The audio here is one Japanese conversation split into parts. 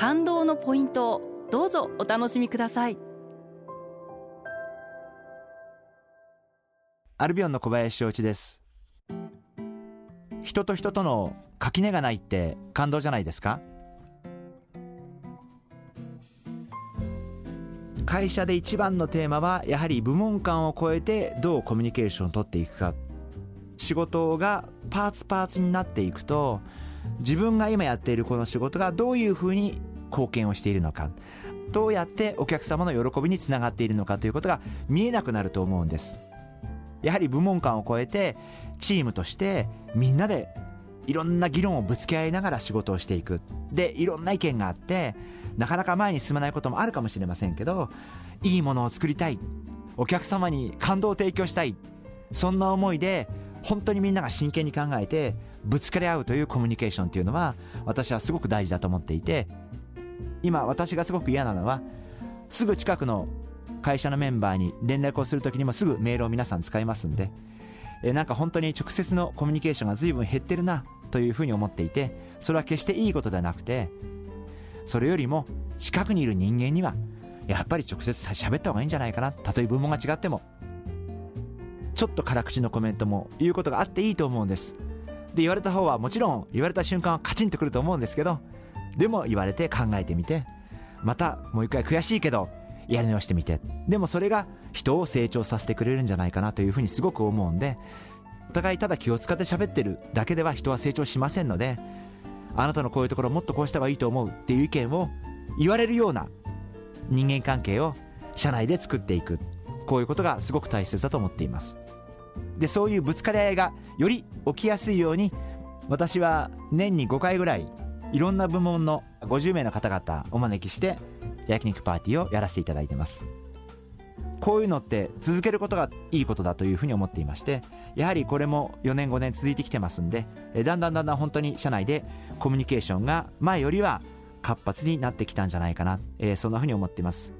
感動のポイントをどうぞお楽しみください。アルビオンの小林翔一です。人と人との垣根がないって感動じゃないですか？会社で一番のテーマはやはり部門間を超えてどうコミュニケーションを取っていくか。仕事がパーツパーツになっていくと自分が今やっているこの仕事がどういうふうに貢献をしているのか。どうやってお客様の喜びにつながっているのかということが見えなくなると思うんです。やはり部門間を超えてチームとしてみんなでいろんな議論をぶつけ合いながら仕事をしていく。でいろんな意見があってなかなか前に進まないこともあるかもしれませんけどいいものを作りたい。お客様に感動を提供したい。そんな思いで本当にみんなが真剣に考えてぶつかり合うというコミュニケーションっていうのは私はすごく大事だと思っていて今私がすごく嫌なのはすぐ近くの会社のメンバーに連絡をするときにもすぐメールを皆さん使いますんでえなんか本当に直接のコミュニケーションが随分減ってるなというふうに思っていてそれは決していいことではなくてそれよりも近くにいる人間にはやっぱり直接喋った方がいいんじゃないかなたとえ部門が違ってもちょっと辛口のコメントも言うことがあっていいと思うんです。で言われた方はもちろん言われた瞬間はカチンとくると思うんですけどでも言われて考えてみて。またもう一回悔しいけどやり直してみて。でもそれが人を成長させてくれるんじゃないかなというふうにすごく思うんでお互いただ気を使って喋ってるだけでは人は成長しませんのであなたのこういうところもっとこうした方がいいと思うっていう意見を言われるような人間関係を社内で作っていく。こういうことがすごく大切だと思っています。でそういうぶつかり合いがより起きやすいように私は年に5回ぐらいいろんな部門の50名の方々お招きして焼肉パーティーをやらせていただいてます。こういうのって続けることがいいことだというふうに思っていましてやはりこれも4年5年続いてきてますんでだんだんだんだん本当に社内でコミュニケーションが前よりは活発になってきたんじゃないかな、えーそんなふうに思っています、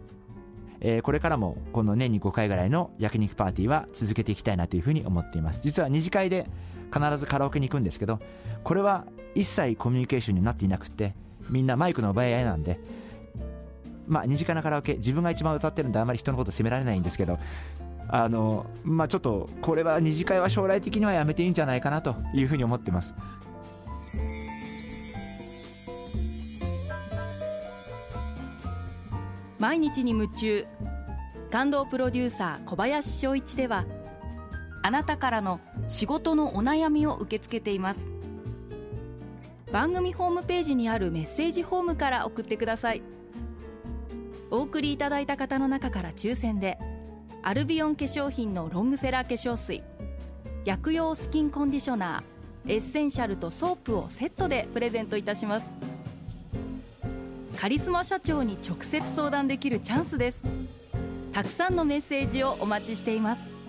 えーこれからもこの年に5回ぐらいの焼肉パーティーは続けていきたいなというふうに思っています。実は二次会で必ずカラオケに行くんですけどこれは一切コミュニケーションになっていなくてみんなマイクの奪い合いなんでまあ二次会のカラオケ自分が一番歌ってるんであんまり人のこと責められないんですけどあのまあちょっとこれは二次会は将来的にはやめていいんじゃないかなというふうに思ってます。毎日に夢中。感動プロデューサー小林翔一ではあなたからの仕事のお悩みを受け付けています。番組ホームページにあるメッセージフォームから送ってください。お送りいただいた方の中から抽選でアルビオン化粧品のロングセラー化粧水薬用スキンコンディショナーエッセンシャルとソープをセットでプレゼントいたします。カリスマ社長に直接相談できるチャンスです。たくさんのメッセージをお待ちしています。